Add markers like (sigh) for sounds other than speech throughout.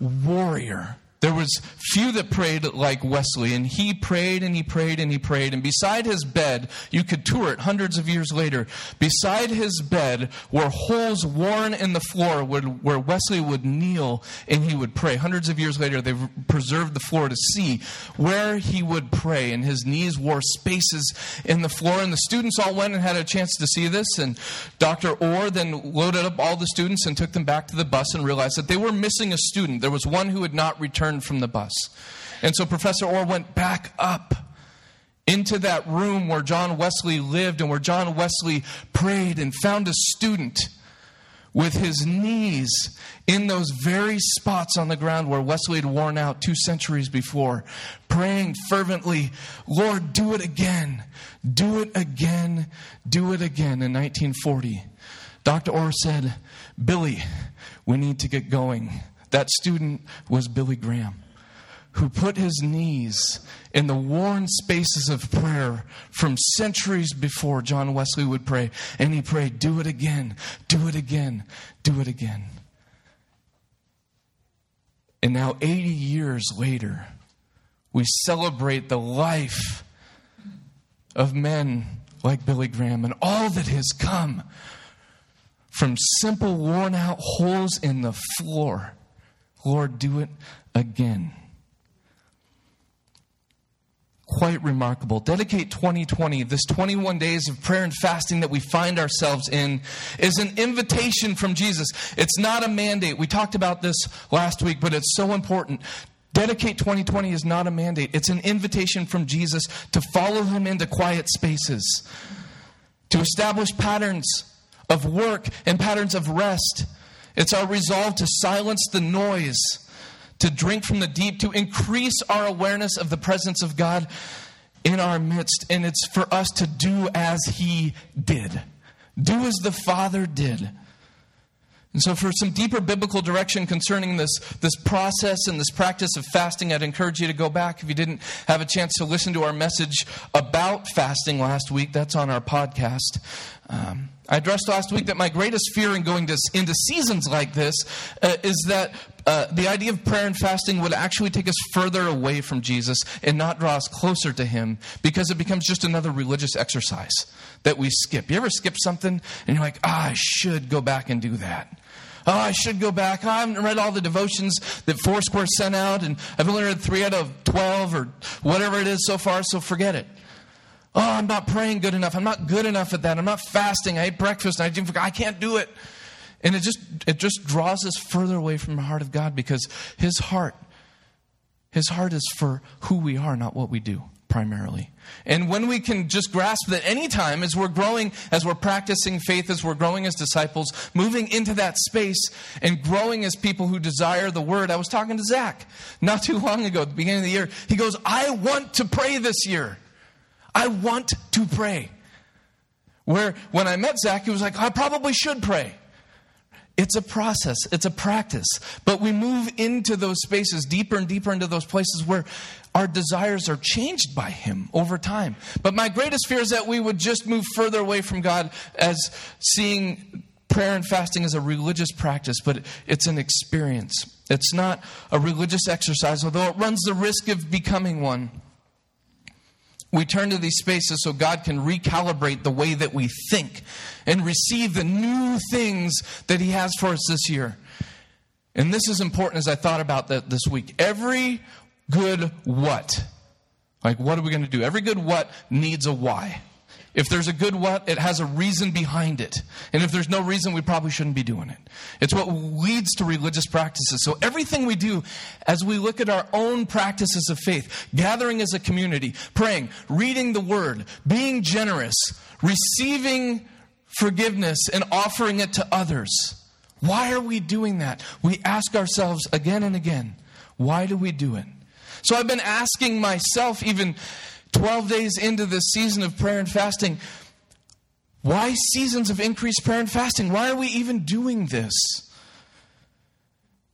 warrior. There was few that prayed like Wesley, and he prayed and he prayed and he prayed. And beside his bed, you could tour it hundreds of years later. Beside his bed were holes worn in the floor where, Wesley would kneel and he would pray. Hundreds of years later, they've preserved the floor to see where he would pray, and his knees wore spaces in the floor. And the students all went and had a chance to see this. And Dr. Orr then loaded up all the students and took them back to the bus and realized that they were missing a student. There was one who had not returned returned from the bus. And so Professor Orr went back up into that room where John Wesley lived and where John Wesley prayed and found a student with his knees in those very spots on the ground where Wesley had worn out two centuries before, praying fervently, Lord, do it again, do it again, do it again in 1940. Dr. Orr said, Billy, we need to get going. That student was Billy Graham, who put his knees in the worn spaces of prayer from centuries before John Wesley would pray. And he prayed, Do it again, do it again, do it again. And now, 80 years later, we celebrate the life of men like Billy Graham and all that has come from simple, worn out holes in the floor Lord, do it again. Quite remarkable. Dedicate 2020, this 21 days of prayer and fasting that we find ourselves in, is an invitation from Jesus. It's not a mandate. We talked about this last week, but it's so important. Dedicate 2020 is not a mandate, it's an invitation from Jesus to follow him into quiet spaces, to establish patterns of work and patterns of rest it's our resolve to silence the noise, to drink from the deep, to increase our awareness of the presence of God in our midst. And it's for us to do as He did. Do as the Father did. And so, for some deeper biblical direction concerning this, this process and this practice of fasting, I'd encourage you to go back if you didn't have a chance to listen to our message about fasting last week. That's on our podcast. Um, I addressed last week that my greatest fear in going to, into seasons like this uh, is that uh, the idea of prayer and fasting would actually take us further away from Jesus and not draw us closer to Him because it becomes just another religious exercise that we skip. You ever skip something and you're like, ah, I should go back and do that? Oh, I should go back. I haven't read all the devotions that Foursquare sent out, and I've only read three out of 12 or whatever it is so far, so forget it. Oh, I'm not praying good enough. I'm not good enough at that. I'm not fasting. I ate breakfast I didn't I can't do it. And it just it just draws us further away from the heart of God because his heart his heart is for who we are, not what we do primarily. And when we can just grasp that anytime as we're growing, as we're practicing faith, as we're growing as disciples, moving into that space and growing as people who desire the word. I was talking to Zach not too long ago, at the beginning of the year. He goes, I want to pray this year. I want to pray. Where when I met Zach, he was like, I probably should pray. It's a process, it's a practice. But we move into those spaces, deeper and deeper into those places where our desires are changed by Him over time. But my greatest fear is that we would just move further away from God as seeing prayer and fasting as a religious practice, but it's an experience. It's not a religious exercise, although it runs the risk of becoming one we turn to these spaces so God can recalibrate the way that we think and receive the new things that He has for us this year. And this is important as I thought about that this week. Every good what? Like, what are we going to do? Every good what needs a why. If there's a good what, it has a reason behind it. And if there's no reason, we probably shouldn't be doing it. It's what leads to religious practices. So everything we do as we look at our own practices of faith, gathering as a community, praying, reading the word, being generous, receiving forgiveness, and offering it to others. Why are we doing that? We ask ourselves again and again, why do we do it? So I've been asking myself even 12 days into this season of prayer and fasting, why seasons of increased prayer and fasting? Why are we even doing this?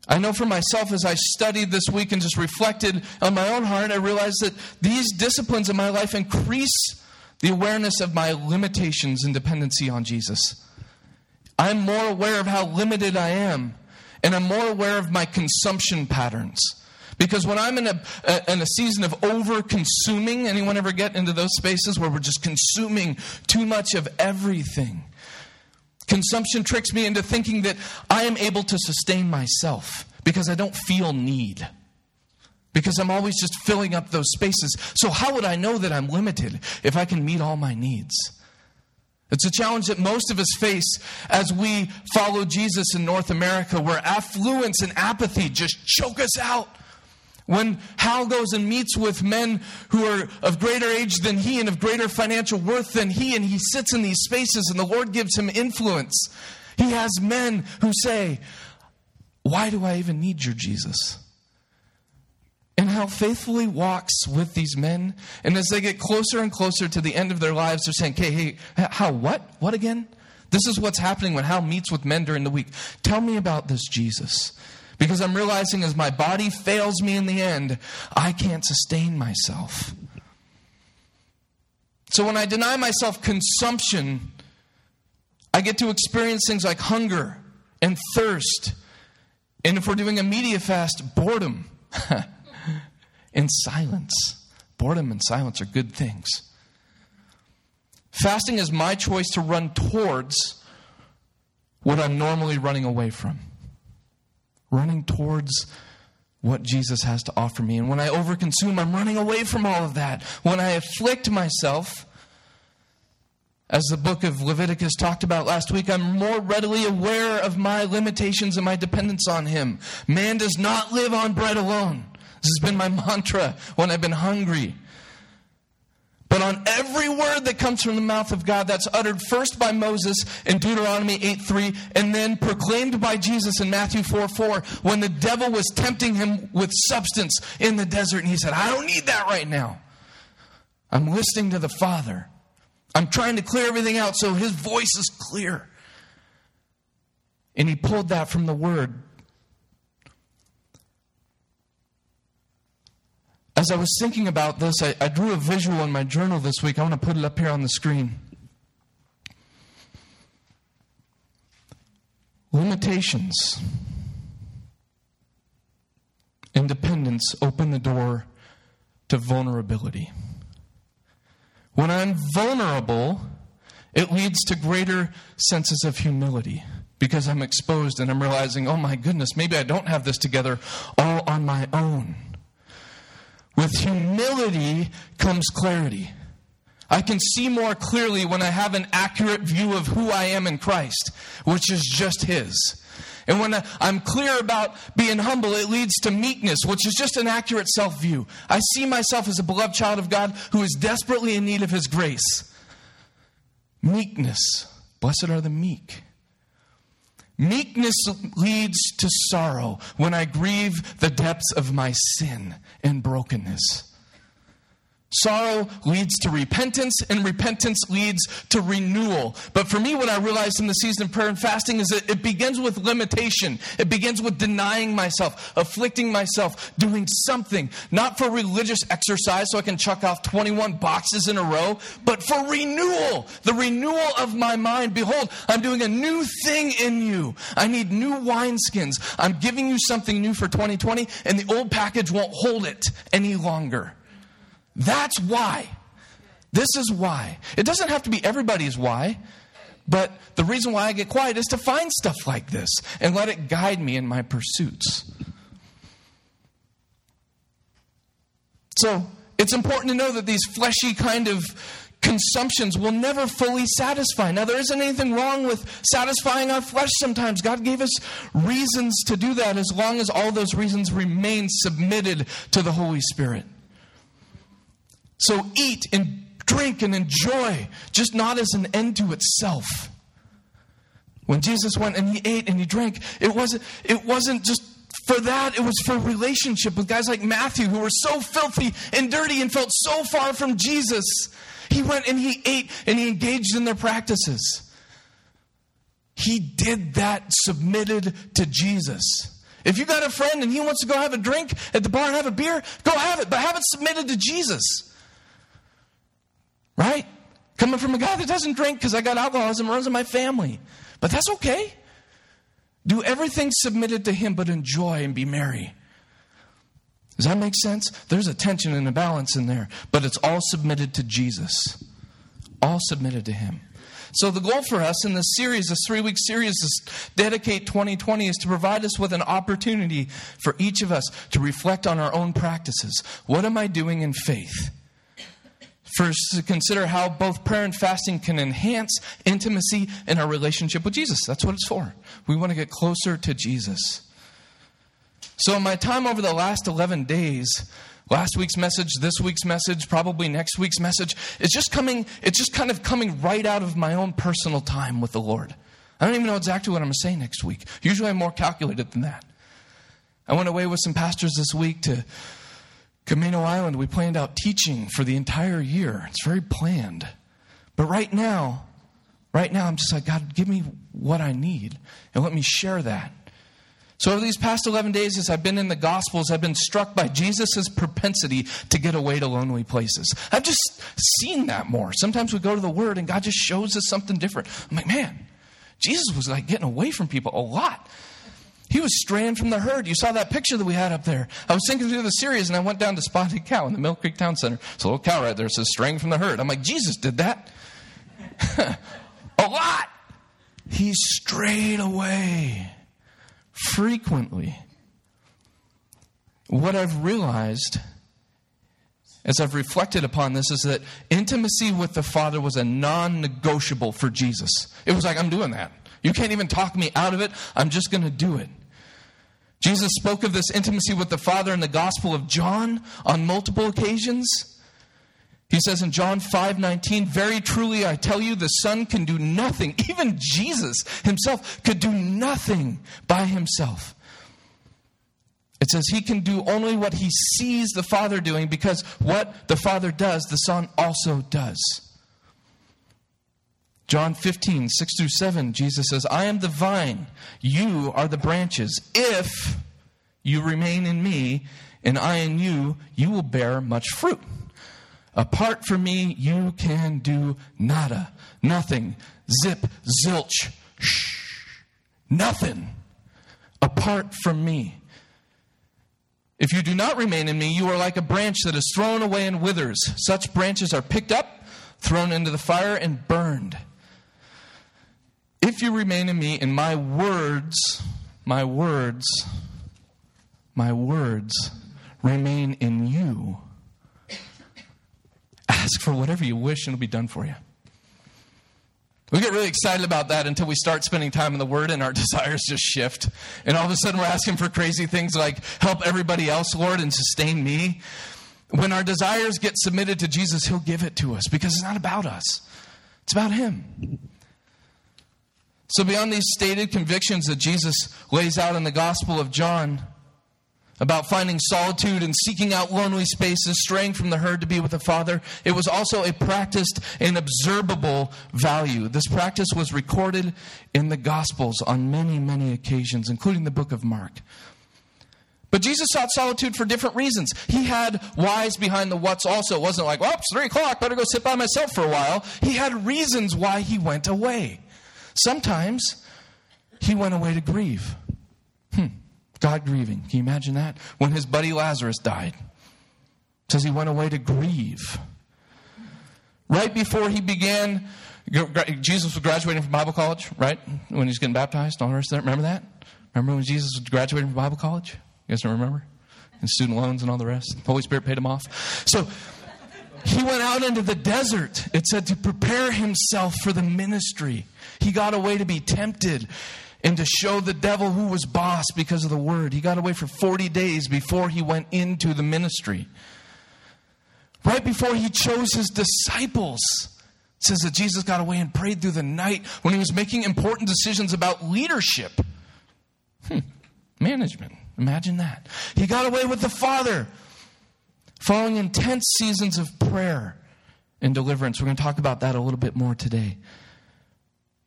I know for myself, as I studied this week and just reflected on my own heart, I realized that these disciplines in my life increase the awareness of my limitations and dependency on Jesus. I'm more aware of how limited I am and I'm more aware of my consumption patterns. Because when I'm in a, a, in a season of over consuming, anyone ever get into those spaces where we're just consuming too much of everything? Consumption tricks me into thinking that I am able to sustain myself because I don't feel need. Because I'm always just filling up those spaces. So, how would I know that I'm limited if I can meet all my needs? It's a challenge that most of us face as we follow Jesus in North America, where affluence and apathy just choke us out. When Hal goes and meets with men who are of greater age than he and of greater financial worth than he, and he sits in these spaces and the Lord gives him influence, he has men who say, Why do I even need your Jesus? And Hal faithfully walks with these men. And as they get closer and closer to the end of their lives, they're saying, Okay, hey, how, what? What again? This is what's happening when Hal meets with men during the week. Tell me about this Jesus. Because I'm realizing as my body fails me in the end, I can't sustain myself. So when I deny myself consumption, I get to experience things like hunger and thirst. And if we're doing a media fast, boredom (laughs) and silence. Boredom and silence are good things. Fasting is my choice to run towards what I'm normally running away from running towards what Jesus has to offer me. And when I overconsume, I'm running away from all of that. When I afflict myself, as the book of Leviticus talked about last week, I'm more readily aware of my limitations and my dependence on Him. Man does not live on bread alone. This has been my mantra when I've been hungry. But on every word that comes from the mouth of God that's uttered first by Moses in Deuteronomy 8 3, and then proclaimed by Jesus in Matthew 4 4, when the devil was tempting him with substance in the desert, and he said, I don't need that right now. I'm listening to the Father. I'm trying to clear everything out so his voice is clear. And he pulled that from the word As I was thinking about this, I, I drew a visual in my journal this week. I want to put it up here on the screen. Limitations. Independence open the door to vulnerability. When I'm vulnerable, it leads to greater senses of humility because I'm exposed and I'm realizing, oh my goodness, maybe I don't have this together all on my own. With humility comes clarity. I can see more clearly when I have an accurate view of who I am in Christ, which is just His. And when I'm clear about being humble, it leads to meekness, which is just an accurate self view. I see myself as a beloved child of God who is desperately in need of His grace. Meekness. Blessed are the meek. Meekness leads to sorrow when I grieve the depths of my sin and brokenness. Sorrow leads to repentance, and repentance leads to renewal. But for me, what I realized in the season of prayer and fasting is that it begins with limitation. It begins with denying myself, afflicting myself, doing something, not for religious exercise so I can chuck off 21 boxes in a row, but for renewal, the renewal of my mind. Behold, I'm doing a new thing in you. I need new wineskins. I'm giving you something new for 2020, and the old package won't hold it any longer. That's why. This is why. It doesn't have to be everybody's why, but the reason why I get quiet is to find stuff like this and let it guide me in my pursuits. So, it's important to know that these fleshy kind of consumptions will never fully satisfy. Now, there isn't anything wrong with satisfying our flesh sometimes. God gave us reasons to do that as long as all those reasons remain submitted to the Holy Spirit. So eat and drink and enjoy, just not as an end to itself. When Jesus went and he ate and he drank, it wasn't, it wasn't just for that, it was for relationship with guys like Matthew who were so filthy and dirty and felt so far from Jesus. He went and he ate and he engaged in their practices. He did that submitted to Jesus. If you got a friend and he wants to go have a drink at the bar and have a beer, go have it, but have it submitted to Jesus. Right? Coming from a guy that doesn't drink because I got alcoholism runs in my family. But that's okay. Do everything submitted to Him, but enjoy and be merry. Does that make sense? There's a tension and a balance in there, but it's all submitted to Jesus. All submitted to Him. So, the goal for us in this series, this three week series, this Dedicate 2020, is to provide us with an opportunity for each of us to reflect on our own practices. What am I doing in faith? First, to consider how both prayer and fasting can enhance intimacy in our relationship with Jesus. That's what it's for. We want to get closer to Jesus. So, in my time over the last 11 days, last week's message, this week's message, probably next week's message, it's just coming, it's just kind of coming right out of my own personal time with the Lord. I don't even know exactly what I'm going to say next week. Usually I'm more calculated than that. I went away with some pastors this week to Camano Island. We planned out teaching for the entire year. It's very planned. But right now, right now, I'm just like, God, give me what I need and let me share that. So, over these past 11 days, as I've been in the Gospels, I've been struck by Jesus' propensity to get away to lonely places. I've just seen that more. Sometimes we go to the Word and God just shows us something different. I'm like, man, Jesus was like getting away from people a lot. He was straying from the herd. You saw that picture that we had up there. I was thinking through the series and I went down to Spotted Cow in the Mill Creek Town Center. It's a little cow right there. It says straying from the herd. I'm like, Jesus did that. (laughs) a lot. He strayed away frequently. What I've realized as I've reflected upon this is that intimacy with the Father was a non negotiable for Jesus. It was like, I'm doing that. You can't even talk me out of it. I'm just going to do it. Jesus spoke of this intimacy with the Father in the Gospel of John on multiple occasions. He says in John 5 19, Very truly I tell you, the Son can do nothing. (laughs) Even Jesus himself could do nothing by himself. It says he can do only what he sees the Father doing because what the Father does, the Son also does. John 15, 6 through 7, Jesus says, I am the vine, you are the branches. If you remain in me and I in you, you will bear much fruit. Apart from me, you can do nada, nothing, zip, zilch, shh, nothing. Apart from me. If you do not remain in me, you are like a branch that is thrown away and withers. Such branches are picked up, thrown into the fire, and burned. If you remain in me, and my words, my words, my words remain in you, Ask for whatever you wish and it'll be done for you. We get really excited about that until we start spending time in the Word and our (laughs) desires just shift. And all of a sudden we're asking for crazy things like, help everybody else, Lord, and sustain me. When our desires get submitted to Jesus, He'll give it to us because it's not about us, it's about Him. So, beyond these stated convictions that Jesus lays out in the Gospel of John, about finding solitude and seeking out lonely spaces, straying from the herd to be with the Father. It was also a practiced and observable value. This practice was recorded in the Gospels on many, many occasions, including the book of Mark. But Jesus sought solitude for different reasons. He had whys behind the whats also. It wasn't like, well, it's three o'clock, better go sit by myself for a while. He had reasons why he went away. Sometimes he went away to grieve. Hmm. God grieving. Can you imagine that? When his buddy Lazarus died, it says he went away to grieve. Right before he began, Jesus was graduating from Bible college, right? When he's getting baptized, all the rest of. Remember that? Remember when Jesus was graduating from Bible college? You guys don't remember? And student loans and all the rest. The Holy Spirit paid him off. So he went out into the desert, it said, to prepare himself for the ministry. He got away to be tempted and to show the devil who was boss because of the word. He got away for 40 days before he went into the ministry. Right before he chose his disciples. It says that Jesus got away and prayed through the night when he was making important decisions about leadership. Hmm. Management. Imagine that. He got away with the Father following intense seasons of prayer and deliverance. We're going to talk about that a little bit more today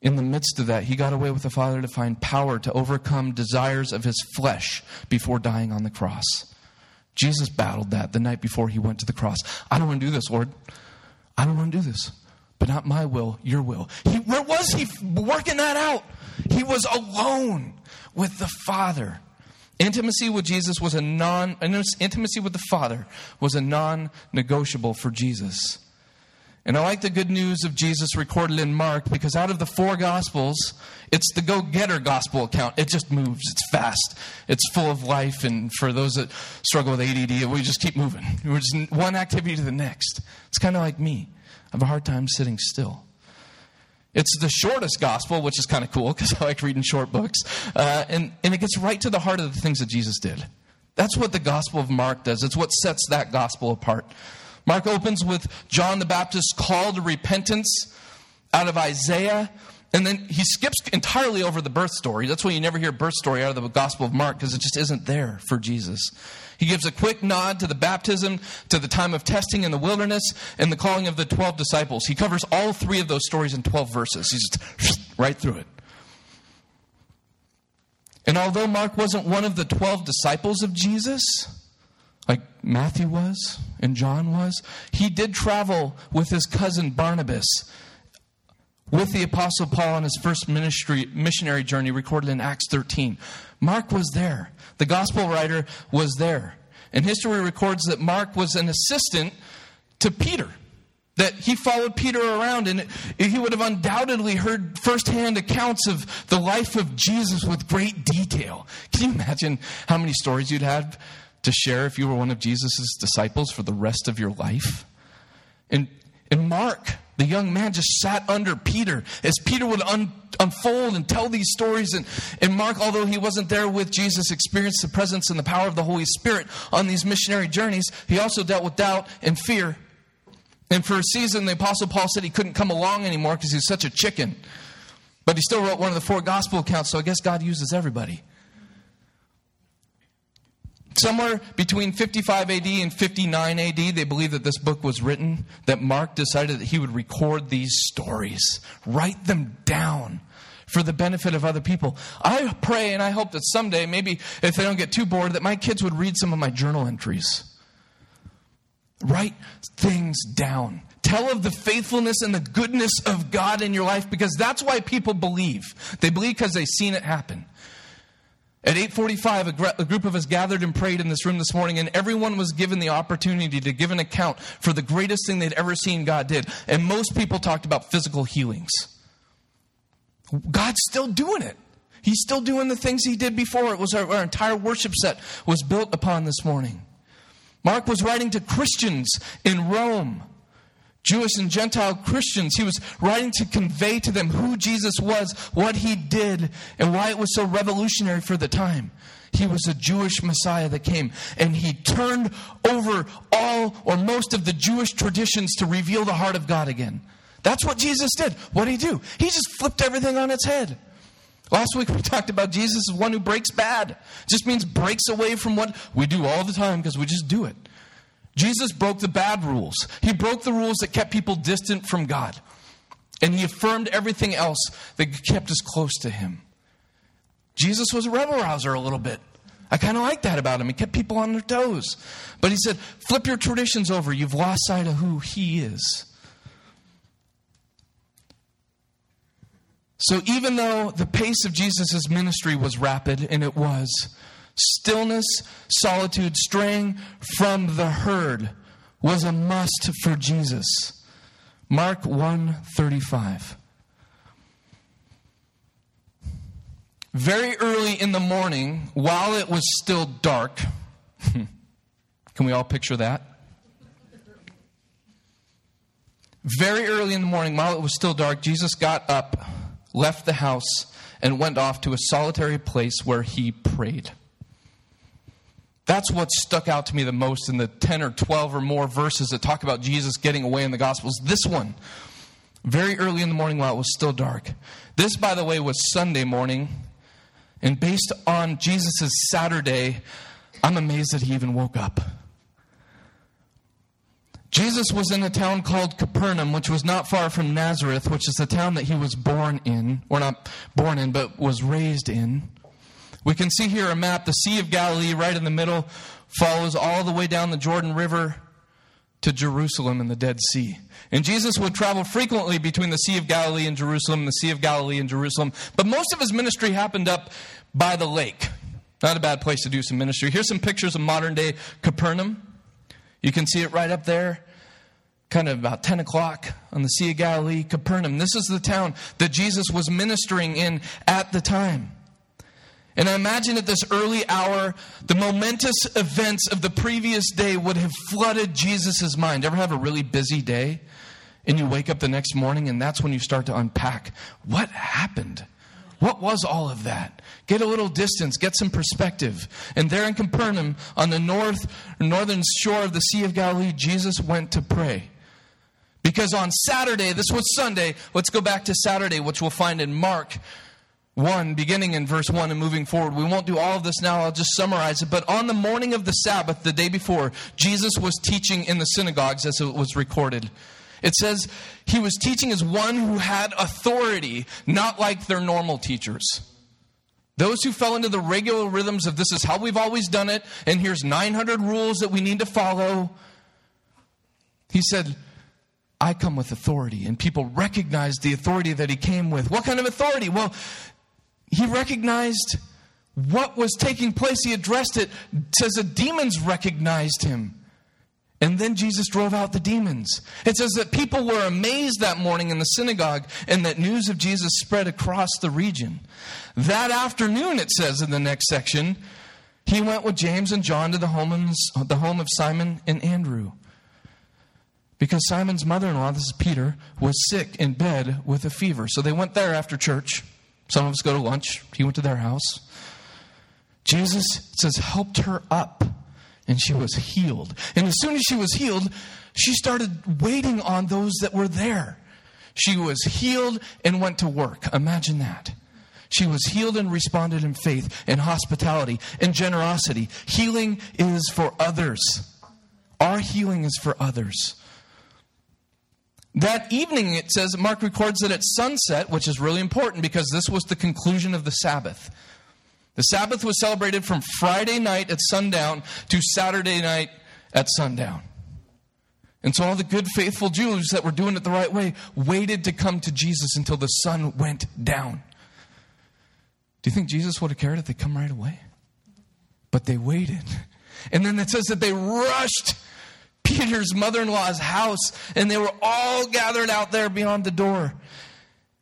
in the midst of that, he got away with the Father to find power to overcome desires of his flesh before dying on the cross. Jesus battled that the night before he went to the cross. I don't want to do this, Lord. I don't want to do this. But not my will, your will. He, where was he working that out? He was alone with the Father. Intimacy with Jesus was a non intimacy with the Father was a non-negotiable for Jesus. And I like the good news of Jesus recorded in Mark because out of the four gospels, it's the go-getter gospel account. It just moves. It's fast. It's full of life and for those that struggle with ADD, we just keep moving. We're just one activity to the next. It's kind of like me. I have a hard time sitting still. It's the shortest gospel, which is kind of cool because I like reading short books. Uh, and, and it gets right to the heart of the things that Jesus did. That's what the Gospel of Mark does. It's what sets that gospel apart. Mark opens with John the Baptist's call to repentance out of Isaiah. And then he skips entirely over the birth story. That's why you never hear birth story out of the Gospel of Mark because it just isn't there for Jesus. He gives a quick nod to the baptism, to the time of testing in the wilderness, and the calling of the 12 disciples. He covers all three of those stories in 12 verses. He's just (sniffs) right through it. And although Mark wasn't one of the 12 disciples of Jesus, like Matthew was and John was, he did travel with his cousin Barnabas with the Apostle Paul on his first ministry, missionary journey recorded in Acts 13. Mark was there. The gospel writer was there. And history records that Mark was an assistant to Peter, that he followed Peter around, and he would have undoubtedly heard firsthand accounts of the life of Jesus with great detail. Can you imagine how many stories you'd have to share if you were one of Jesus' disciples for the rest of your life? And, and Mark, the young man just sat under Peter as Peter would un- unfold and tell these stories. And, and Mark, although he wasn't there with Jesus, experienced the presence and the power of the Holy Spirit on these missionary journeys. He also dealt with doubt and fear. And for a season, the Apostle Paul said he couldn't come along anymore because he was such a chicken. But he still wrote one of the four gospel accounts, so I guess God uses everybody. Somewhere between 55 AD and 59 AD, they believe that this book was written, that Mark decided that he would record these stories, write them down for the benefit of other people. I pray and I hope that someday, maybe if they don't get too bored, that my kids would read some of my journal entries. Write things down. Tell of the faithfulness and the goodness of God in your life because that's why people believe. They believe because they've seen it happen. At 8:45 a, group of us gathered and prayed in this room this morning and everyone was given the opportunity to give an account for the greatest thing they'd ever seen God did. And most people talked about physical healings. God's still doing it. He's still doing the things he did before. It was our, our entire worship set was built upon this morning. Mark was writing to Christians in Rome. Jewish and Gentile Christians. He was writing to convey to them who Jesus was, what he did, and why it was so revolutionary for the time. He was a Jewish Messiah that came, and he turned over all or most of the Jewish traditions to reveal the heart of God again. That's what Jesus did. What did he do? He just flipped everything on its head. Last week we (laughs) talked about Jesus as one who breaks bad. Just means breaks away from what we do all the time because we just do it. Jesus broke the bad rules. He broke the rules that kept people distant from God. And he affirmed everything else that kept us close to him. Jesus was a rebel rouser a little bit. I kind of like that about him. He kept people on their toes. But he said, flip your traditions over. You've lost sight of who he is. So even though the pace of Jesus' ministry was rapid, and it was, Stillness, solitude, straying from the herd was a must for Jesus. Mark 1:35. Very early in the morning, while it was still dark, (laughs) can we all picture that? Very early in the morning, while it was still dark, Jesus got up, left the house, and went off to a solitary place where he prayed. That's what stuck out to me the most in the 10 or 12 or more verses that talk about Jesus getting away in the Gospels. This one, very early in the morning while it was still dark. This, by the way, was Sunday morning. And based on Jesus' Saturday, I'm amazed that he even woke up. Jesus was in a town called Capernaum, which was not far from Nazareth, which is the town that he was born in, or not born in, but was raised in. We can see here a map. The Sea of Galilee, right in the middle, follows all the way down the Jordan River to Jerusalem and the Dead Sea. And Jesus would travel frequently between the Sea of Galilee and Jerusalem, the Sea of Galilee and Jerusalem. But most of his ministry happened up by the lake. Not a bad place to do some ministry. Here's some pictures of modern day Capernaum. You can see it right up there, kind of about 10 o'clock on the Sea of Galilee, Capernaum. This is the town that Jesus was ministering in at the time. And I imagine at this early hour, the momentous events of the previous day would have flooded Jesus' mind. Ever have a really busy day? And you wake up the next morning, and that's when you start to unpack what happened? What was all of that? Get a little distance, get some perspective. And there in Capernaum, on the north northern shore of the Sea of Galilee, Jesus went to pray. Because on Saturday, this was Sunday, let's go back to Saturday, which we'll find in Mark 1, beginning in verse 1 and moving forward. We won't do all of this now, I'll just summarize it. But on the morning of the Sabbath, the day before, Jesus was teaching in the synagogues as it was recorded. It says he was teaching as one who had authority, not like their normal teachers. Those who fell into the regular rhythms of this is how we've always done it, and here's 900 rules that we need to follow. He said, I come with authority. And people recognized the authority that he came with. What kind of authority? Well, he recognized what was taking place. He addressed it. it says the demons recognized him. And then Jesus drove out the demons. It says that people were amazed that morning in the synagogue and that news of Jesus spread across the region. That afternoon, it says in the next section, he went with James and John to the home of, the home of Simon and Andrew. Because Simon's mother in law, this is Peter, was sick in bed with a fever. So they went there after church. Some of us go to lunch. He went to their house. Jesus says, helped her up and she was healed. And as soon as she was healed, she started waiting on those that were there. She was healed and went to work. Imagine that. She was healed and responded in faith and hospitality and generosity. Healing is for others. Our healing is for others. That evening, it says, Mark records that at sunset, which is really important because this was the conclusion of the Sabbath. The Sabbath was celebrated from Friday night at sundown to Saturday night at sundown. And so all the good, faithful Jews that were doing it the right way waited to come to Jesus until the sun went down. Do you think Jesus would have cared if they come right away? But they waited. And then it says that they rushed Peter's mother in law's house and they were all gathered out there beyond the door.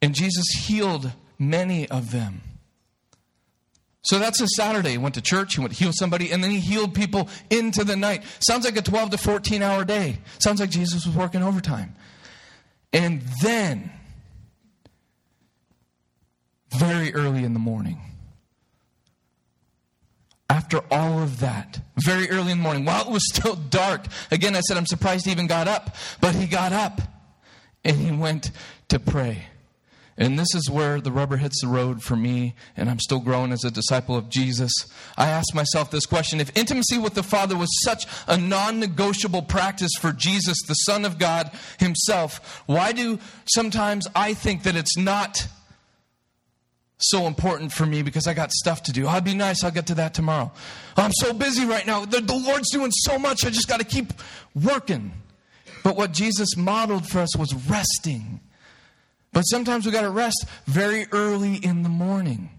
And Jesus healed many of them. So that's a Saturday. He went to church, he went to heal somebody, and then he healed people into the night. Sounds like a 12 to 14 hour day. Sounds like Jesus was working overtime. And then, very early in the morning, after all of that, very early in the morning, while it was still dark, again, I said, I'm surprised he even got up, but he got up and he went to pray. And this is where the rubber hits the road for me, and I'm still growing as a disciple of Jesus. I ask myself this question If intimacy with the Father was such a non negotiable practice for Jesus, the Son of God Himself, why do sometimes I think that it's not so important for me because I got stuff to do? Oh, I'd be nice, I'll get to that tomorrow. Oh, I'm so busy right now. The, the Lord's doing so much, I just got to keep working. But what Jesus modeled for us was resting but sometimes we got to rest very early in the morning.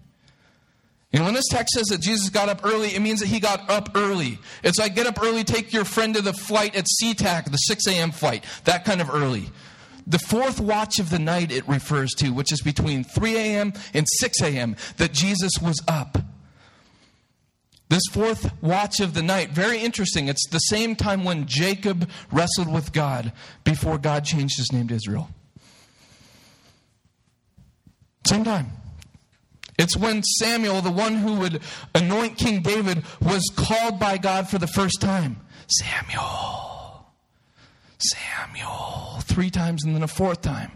Know, when this text says that Jesus got up early, it means that he got up early. It's like get up early, take your friend to the flight at SeaTac, the 6 a.m. flight, that kind of early. The fourth watch of the night it refers to, which is between 3 a.m. and 6 a.m., that Jesus was up. This fourth watch of the night, very interesting. It's the same time when Jacob wrestled with God before God changed his name to Israel. Same time. It's when Samuel, the one who would anoint King David, was called by God for the first time. Samuel. Samuel. Three times and then a fourth time.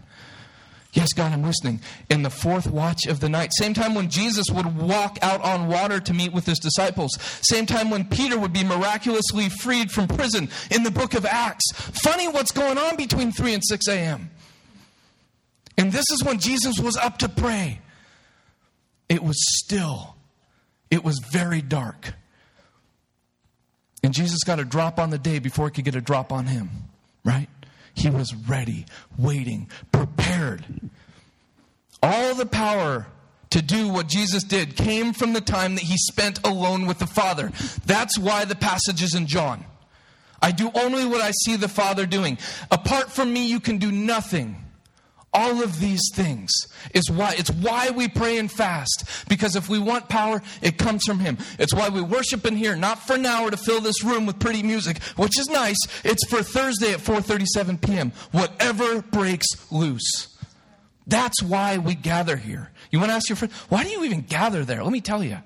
Yes, God, I'm listening. In the fourth watch of the night. Same time when Jesus would walk out on water to meet with his disciples. Same time when Peter would be miraculously freed from prison in the book of Acts. Funny what's going on between 3 and 6 a.m. And this is when Jesus was up to pray. It was still, it was very dark. And Jesus got a drop on the day before he could get a drop on him. Right? He was ready, waiting, prepared. All the power to do what Jesus did came from the time that he spent alone with the Father. That's why the passage is in John. I do only what I see the Father doing. Apart from me, you can do nothing. All of these things is why it's why we pray and fast because if we want power it comes from him. It's why we worship in here not for an hour to fill this room with pretty music, which is nice. It's for Thursday at 4:37 p.m. Whatever breaks loose. That's why we gather here. You want to ask your friend, why do you even gather there? Let me tell you.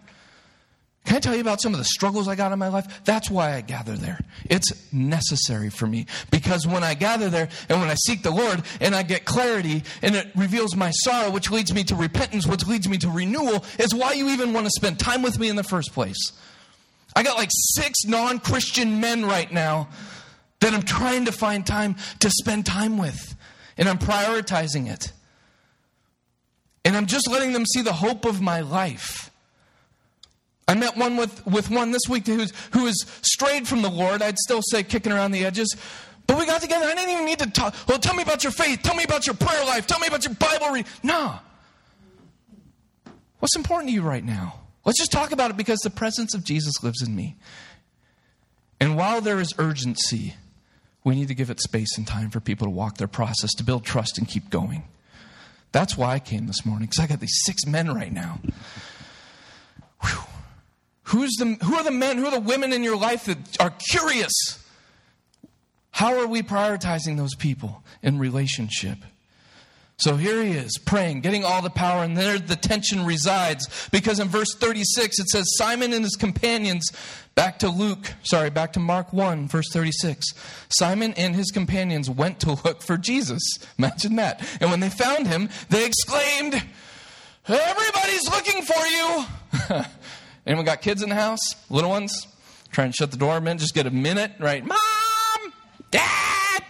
Can I tell you about some of the struggles I got in my life? That's why I gather there. It's necessary for me. Because when I gather there and when I seek the Lord and I get clarity and it reveals my sorrow, which leads me to repentance, which leads me to renewal, is why you even want to spend time with me in the first place. I got like six non Christian men right now that I'm trying to find time to spend time with. And I'm prioritizing it. And I'm just letting them see the hope of my life. I met one with, with one this week who's, who is strayed from the Lord. I'd still say kicking around the edges. But we got together. I didn't even need to talk. Well, tell me about your faith. Tell me about your prayer life. Tell me about your Bible reading. No. What's important to you right now? Let's just talk about it because the presence of Jesus lives in me. And while there is urgency, we need to give it space and time for people to walk their process, to build trust and keep going. That's why I came this morning, because I got these six men right now. Who's the, who are the men, who are the women in your life that are curious? How are we prioritizing those people in relationship? So here he is praying, getting all the power, and there the tension resides. Because in verse 36 it says, Simon and his companions, back to Luke, sorry, back to Mark 1, verse 36. Simon and his companions went to look for Jesus. Imagine that. And when they found him, they exclaimed, Everybody's looking for you. (laughs) Anyone got kids in the house? Little ones? Trying to shut the door minute, just get a minute, right? Mom! Dad!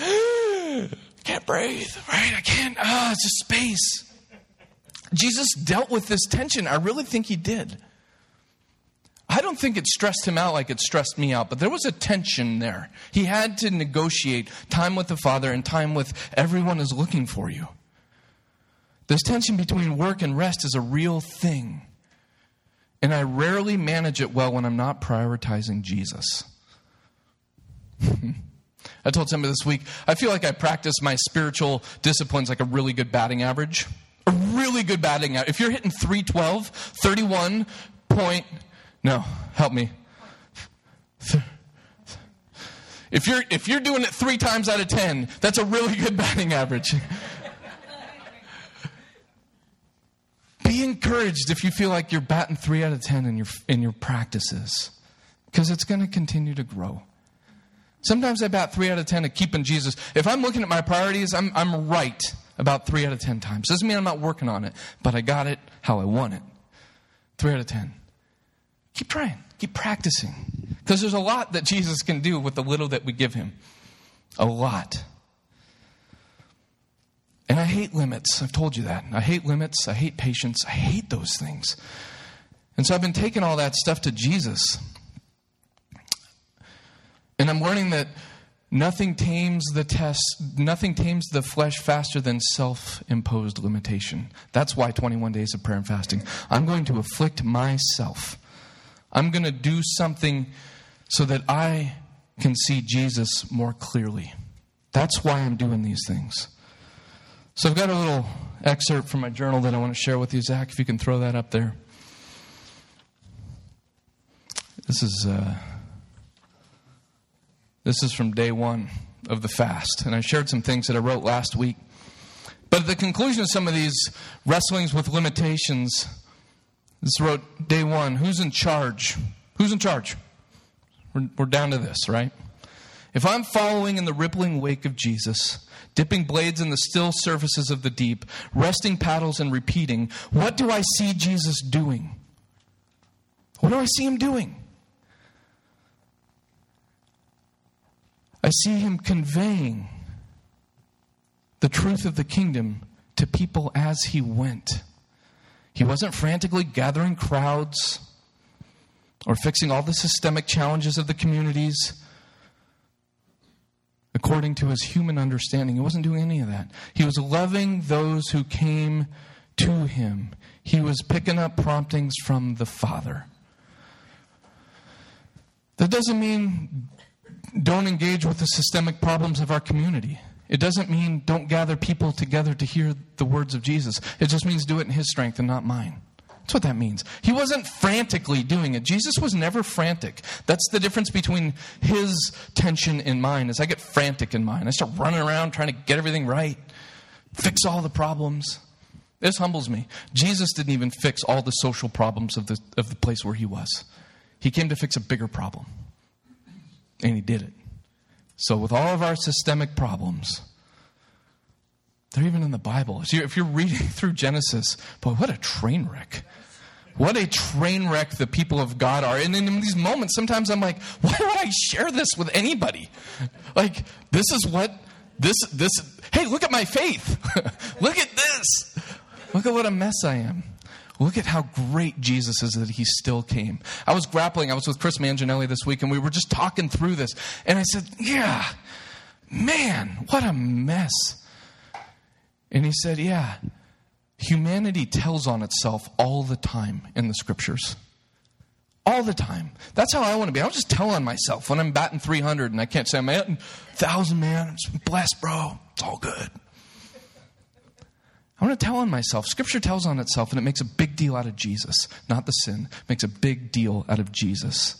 I (gasps) can't breathe, right? I can't. Ah, oh, it's just space. Jesus dealt with this tension. I really think he did. I don't think it stressed him out like it stressed me out, but there was a tension there. He had to negotiate time with the Father and time with everyone is looking for you. This tension between work and rest is a real thing. And I rarely manage it well when I'm not prioritizing Jesus. (laughs) I told somebody this week, I feel like I practice my spiritual disciplines like a really good batting average. A really good batting average. If you're hitting 312, 31 point, no, help me. If you're, if you're doing it three times out of 10, that's a really good (laughs) batting average. Be encouraged if you feel like you're batting three out of 10 in your, in your practices, because it's going to continue to grow. Sometimes I bat three out of 10 at keeping Jesus. If I'm looking at my priorities, I'm, I'm right about three out of 10 times. Doesn't mean I'm not working on it, but I got it how I want it. Three out of 10. Keep trying, keep practicing. Because there's a lot that Jesus can do with the little that we give him. A lot. And I hate limits. I've told you that. I hate limits. I hate patience. I hate those things. And so I've been taking all that stuff to Jesus. And I'm learning that nothing tames the test, nothing tames the flesh faster than self imposed limitation. That's why 21 days of prayer and fasting. I'm going to afflict myself. I'm going to do something so that I can see Jesus more clearly. That's why I'm doing these things. So I've got a little excerpt from my journal that I want to share with you, Zach, if you can throw that up there. This is uh, this is from day one of the fast, and I shared some things that I wrote last week. But at the conclusion of some of these wrestlings with limitations, this wrote day one: Who's in charge? Who's in charge? We're, we're down to this, right? If I'm following in the rippling wake of Jesus, dipping blades in the still surfaces of the deep, resting paddles and repeating, what do I see Jesus doing? What do I see him doing? I see him conveying the truth of the kingdom to people as he went. He wasn't frantically gathering crowds or fixing all the systemic challenges of the communities according to his human understanding. He wasn't doing any of that. He was loving those who came to him. He was picking up promptings from the Father. That doesn't mean don't engage with the systemic problems of our community. It doesn't mean don't gather people together to hear the words of Jesus. It just means do it in His strength and not mine. That's what that means. He wasn't frantically doing it. Jesus was never frantic. That's the difference between his tension and mine. Is I get frantic in mine. I start running around trying to get everything right, fix all the problems. This humbles me. Jesus didn't even fix all the social problems of the, of the place where he was. He came to fix a bigger problem. And he did it. So, with all of our systemic problems, they're even in the Bible. If you're reading (laughs) through Genesis, boy, what a train wreck. What a train wreck the people of God are. And in these moments, sometimes I'm like, (laughs) why would I share this with anybody? Like, this is what, this, this, hey, look at my faith. (laughs) look at this. Look at what a mess I am. Look at how great Jesus is that he still came. I was grappling, I was with Chris Manginelli this week, and we were just talking through this. And I said, Yeah, man, what a mess. And he said, Yeah, humanity tells on itself all the time in the scriptures. All the time. That's how I want to be. I'll just tell on myself when I'm batting 300 and I can't say I'm at 1,000, man. I'm blessed, bro. It's all good. I want to tell on myself. Scripture tells on itself, and it makes a big deal out of Jesus, not the sin. It makes a big deal out of Jesus.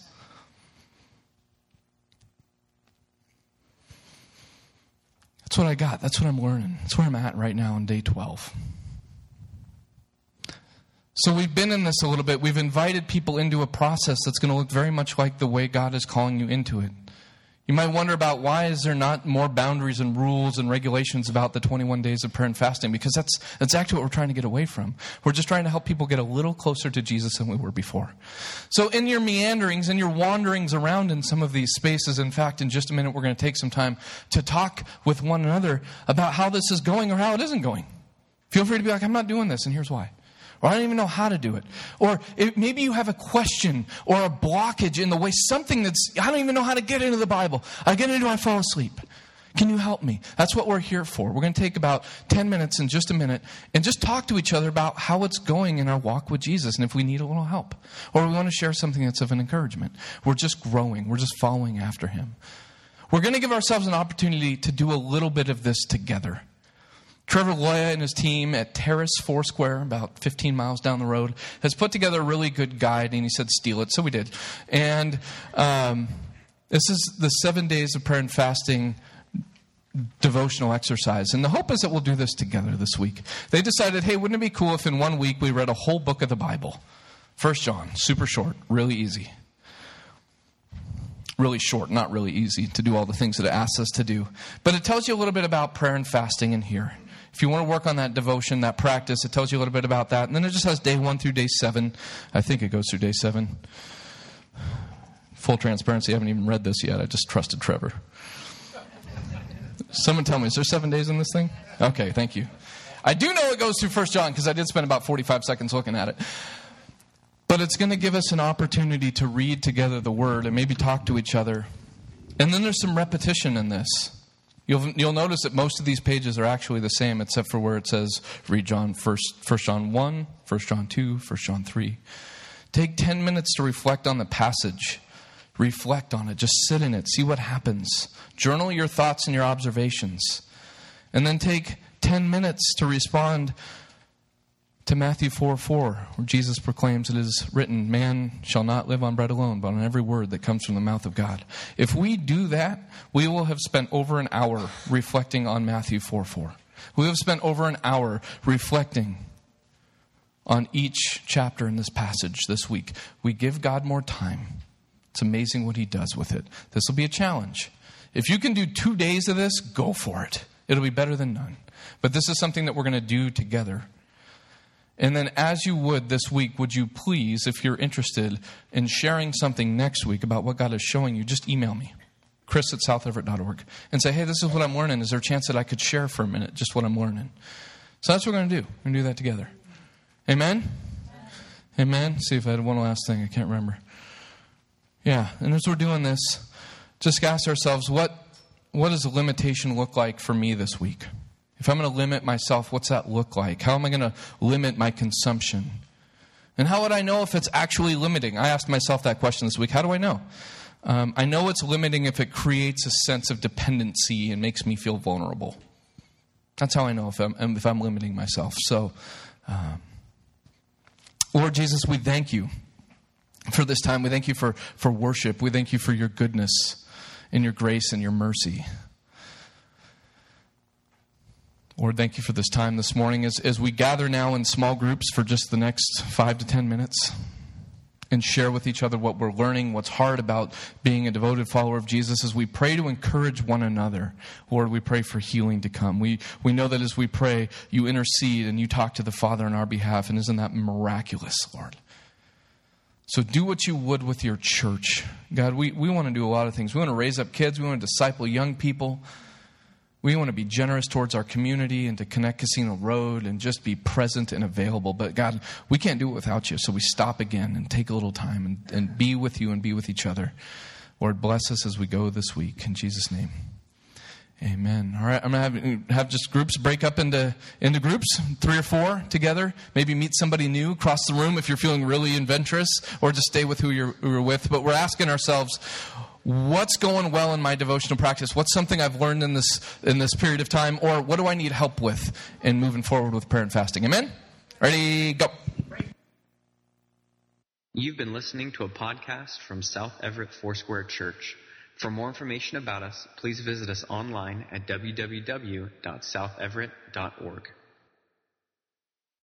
That's what I got. That's what I'm learning. That's where I'm at right now on day 12. So we've been in this a little bit. We've invited people into a process that's going to look very much like the way God is calling you into it. You might wonder about why is there not more boundaries and rules and regulations about the 21 days of prayer and fasting because that's that's actually what we're trying to get away from. We're just trying to help people get a little closer to Jesus than we were before. So in your meanderings and your wanderings around in some of these spaces, in fact, in just a minute we're going to take some time to talk with one another about how this is going or how it isn't going. Feel free to be like, I'm not doing this, and here's why. Or I don't even know how to do it. Or it, maybe you have a question or a blockage in the way, something that's, I don't even know how to get into the Bible. I get into it, I fall asleep. Can you help me? That's what we're here for. We're going to take about 10 minutes in just a minute and just talk to each other about how it's going in our walk with Jesus and if we need a little help. Or we want to share something that's of an encouragement. We're just growing, we're just following after Him. We're going to give ourselves an opportunity to do a little bit of this together. Trevor Loya and his team at Terrace Foursquare, about 15 miles down the road, has put together a really good guide, and he said, steal it. So we did. And um, this is the seven days of prayer and fasting devotional exercise. And the hope is that we'll do this together this week. They decided, hey, wouldn't it be cool if in one week we read a whole book of the Bible? First John, super short, really easy. Really short, not really easy to do all the things that it asks us to do. But it tells you a little bit about prayer and fasting in here. If you want to work on that devotion, that practice, it tells you a little bit about that. And then it just has day one through day seven. I think it goes through day seven. Full transparency, I haven't even read this yet. I just trusted Trevor. Someone tell me, is there seven days in this thing? Okay, thank you. I do know it goes through First John because I did spend about 45 seconds looking at it. But it's going to give us an opportunity to read together the Word and maybe talk to each other. And then there's some repetition in this. You'll, you'll notice that most of these pages are actually the same, except for where it says read John 1, 1 John 1, 1 John 2, 1 John 3. Take 10 minutes to reflect on the passage. Reflect on it. Just sit in it. See what happens. Journal your thoughts and your observations. And then take 10 minutes to respond to Matthew 4 4, where Jesus proclaims, It is written, Man shall not live on bread alone, but on every word that comes from the mouth of God. If we do that, we will have spent over an hour reflecting on Matthew 4 4. We have spent over an hour reflecting on each chapter in this passage this week. We give God more time. It's amazing what He does with it. This will be a challenge. If you can do two days of this, go for it. It'll be better than none. But this is something that we're going to do together. And then, as you would this week, would you please, if you're interested in sharing something next week about what God is showing you, just email me, chris at southeverett.org, and say, hey, this is what I'm learning. Is there a chance that I could share for a minute just what I'm learning? So that's what we're going to do. We're going to do that together. Amen? Amen? See if I had one last thing. I can't remember. Yeah, and as we're doing this, just ask ourselves, what what does a limitation look like for me this week? If I'm going to limit myself, what's that look like? How am I going to limit my consumption? And how would I know if it's actually limiting? I asked myself that question this week. How do I know? Um, I know it's limiting if it creates a sense of dependency and makes me feel vulnerable. That's how I know if I'm, if I'm limiting myself. So, um, Lord Jesus, we thank you for this time. We thank you for, for worship. We thank you for your goodness and your grace and your mercy. Lord, thank you for this time this morning as, as we gather now in small groups for just the next five to ten minutes and share with each other what we're learning, what's hard about being a devoted follower of Jesus, as we pray to encourage one another. Lord, we pray for healing to come. We, we know that as we pray, you intercede and you talk to the Father on our behalf, and isn't that miraculous, Lord? So do what you would with your church. God, we, we want to do a lot of things. We want to raise up kids, we want to disciple young people. We want to be generous towards our community and to connect Casino Road and just be present and available. But God, we can't do it without you. So we stop again and take a little time and, and be with you and be with each other. Lord, bless us as we go this week. In Jesus' name. Amen. All right, I'm to have, have just groups break up into, into groups, three or four together. Maybe meet somebody new across the room if you're feeling really adventurous, or just stay with who you're, who you're with. But we're asking ourselves, what's going well in my devotional practice? What's something i've learned in this in this period of time? Or what do i need help with in moving forward with prayer and fasting? Amen? Ready? Go. You've been listening to a podcast from south everett foursquare church. For more information about us please visit us online at www.southeverett.org